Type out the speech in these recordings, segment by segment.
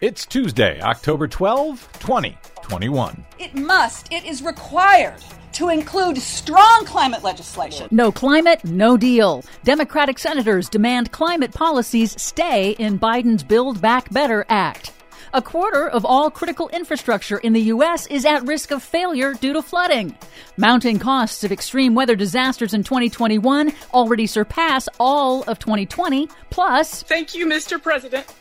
It's Tuesday, October 12, 2021. It must, it is required to include strong climate legislation. No climate, no deal. Democratic senators demand climate policies stay in Biden's Build Back Better Act. A quarter of all critical infrastructure in the U.S. is at risk of failure due to flooding. Mounting costs of extreme weather disasters in 2021 already surpass all of 2020. Plus, thank you, Mr. President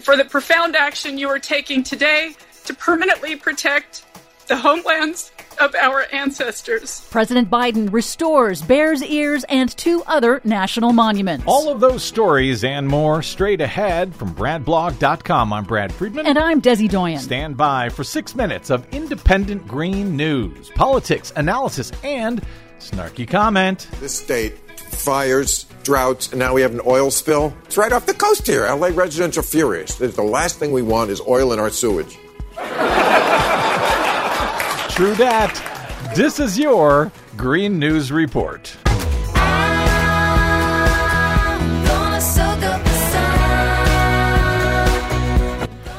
for the profound action you are taking today to permanently protect the homelands of our ancestors. President Biden restores Bears Ears and two other national monuments. All of those stories and more straight ahead from BradBlog.com. I'm Brad Friedman. And I'm Desi Doyen. Stand by for six minutes of independent green news, politics, analysis, and snarky comment. This state fires, droughts, and now we have an oil spill. It's right off the coast here. LA residents are furious. The last thing we want is oil in our sewage. True that. This is your Green News Report.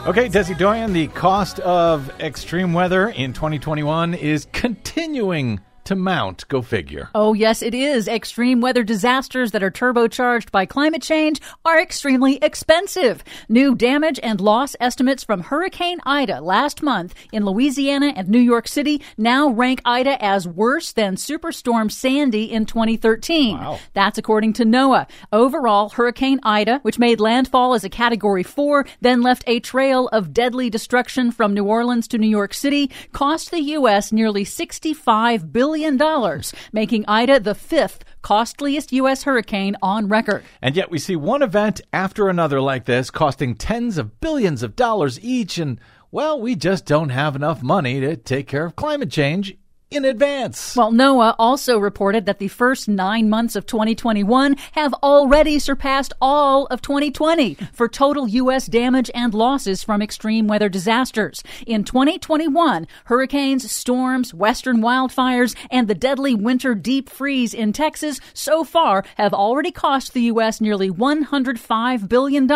Okay, Desi Doyen, the cost of extreme weather in 2021 is continuing to mount. Go figure. Oh, yes, it is. Extreme weather disasters that are turbocharged by climate change are extremely expensive. New damage and loss estimates from Hurricane Ida last month in Louisiana and New York City now rank Ida as worse than Superstorm Sandy in 2013. Wow. That's according to NOAA. Overall, Hurricane Ida, which made landfall as a Category 4, then left a trail of deadly destruction from New Orleans to New York City, cost the U.S. nearly $65 billion billion, making Ida the fifth costliest U.S. hurricane on record. And yet we see one event after another like this costing tens of billions of dollars each, and well, we just don't have enough money to take care of climate change in advance. Well, NOAA also reported that the first nine months of 2021 have already surpassed all of 2020 for total U.S. damage and losses from extreme weather disasters. In 2021, hurricanes, storms, western wildfires, and the deadly winter deep freeze in Texas so far have already cost the U.S. nearly $105 billion.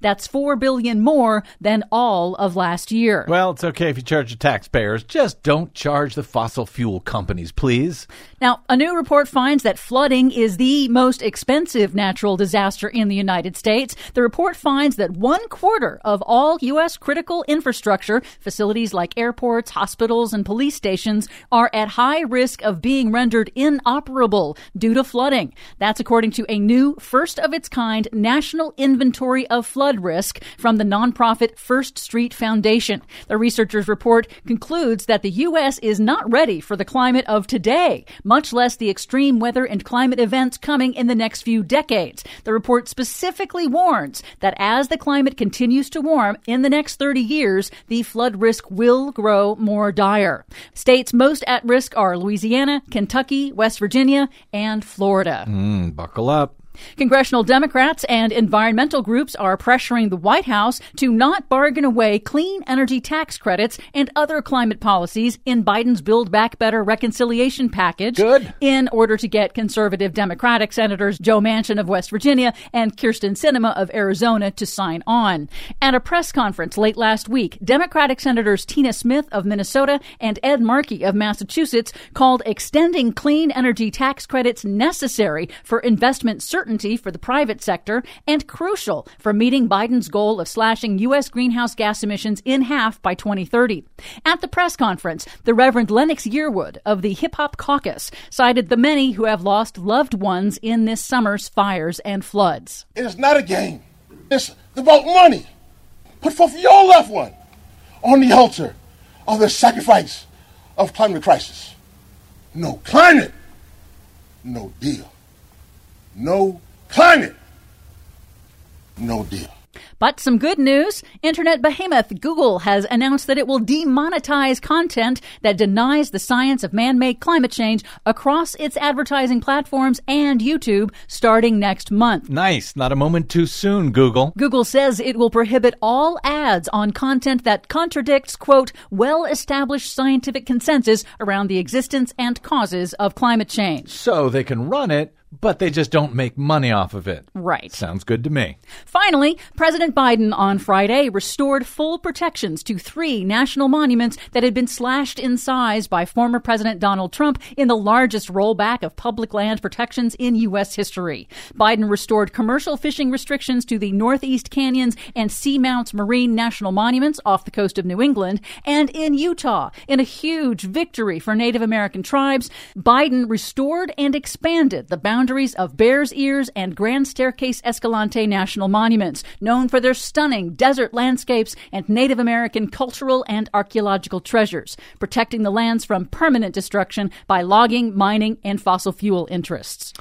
That's 4 billion more than all of last year. Well, it's okay if you charge the taxpayers. Just don't charge the fossil fuel companies, please. Now, a new report finds that flooding is the most expensive natural disaster in the United States. The report finds that one quarter of all U.S. critical infrastructure, facilities like airports, hospitals, and police stations, are at high risk of being rendered inoperable due to flooding. That's according to a new, first of its kind national inventory of flood risk from the nonprofit First Street Foundation. The researchers' report concludes that the U.S. is not ready for the climate of today, much less the extreme weather and climate events coming in the next few decades. The report specifically warns that as the climate continues to warm in the next 30 years, the flood risk will grow more dire. States most at risk are Louisiana, Kentucky, West Virginia, and Florida. Mm, buckle up. Congressional Democrats and environmental groups are pressuring the White House to not bargain away clean energy tax credits and other climate policies in Biden's Build Back Better reconciliation package. Good. In order to get conservative Democratic Senators Joe Manchin of West Virginia and Kyrsten Sinema of Arizona to sign on. At a press conference late last week, Democratic Senators Tina Smith of Minnesota and Ed Markey of Massachusetts called extending clean energy tax credits necessary for investment certainty certainty for the private sector and crucial for meeting Biden's goal of slashing U.S. greenhouse gas emissions in half by 2030. At the press conference, the Reverend Lennox Yearwood of the Hip Hop Caucus cited the many who have lost loved ones in this summer's fires and floods. It is not a game. It's about money. Put forth your loved one on the altar of the sacrifice of climate crisis. No climate, no deal no climate, no deal. But some good news. Internet behemoth Google has announced that it will demonetize content that denies the science of man-made climate change across its advertising platforms and YouTube starting next month. Nice. Not a moment too soon, Google. Google says it will prohibit all ads on content that contradicts, quote, well-established scientific consensus around the existence and causes of climate change. So they can run it but they just don't make money off of it. Right. Sounds good to me. Finally, President Biden on Friday restored full protections to three national monuments that had been slashed in size by former President Donald Trump in the largest rollback of public land protections in U.S. history. Biden restored commercial fishing restrictions to the Northeast Canyons and Seamounts Marine National Monuments off the coast of New England and in Utah. In a huge victory for Native American tribes, Biden restored and expanded the boundaries of Bears Ears and Grand Staircase Escalante National Monuments, known for their stunning desert landscapes and Native American cultural and archaeological treasures, protecting the lands from permanent destruction by logging, mining, and fossil fuel interests.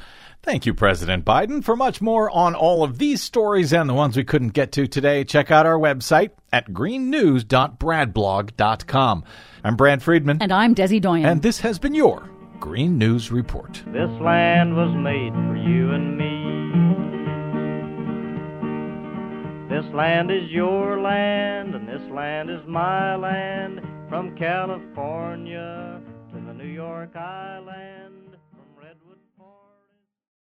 Thank you, President Biden. For much more on all of these stories and the ones we couldn't get to today, check out our website at greennews.bradblog.com. I'm Brad Friedman. And I'm Desi Doyen. And this has been your Green News Report. This land was made for you and me. This land is your land, and this land is my land, from California to the New York Island.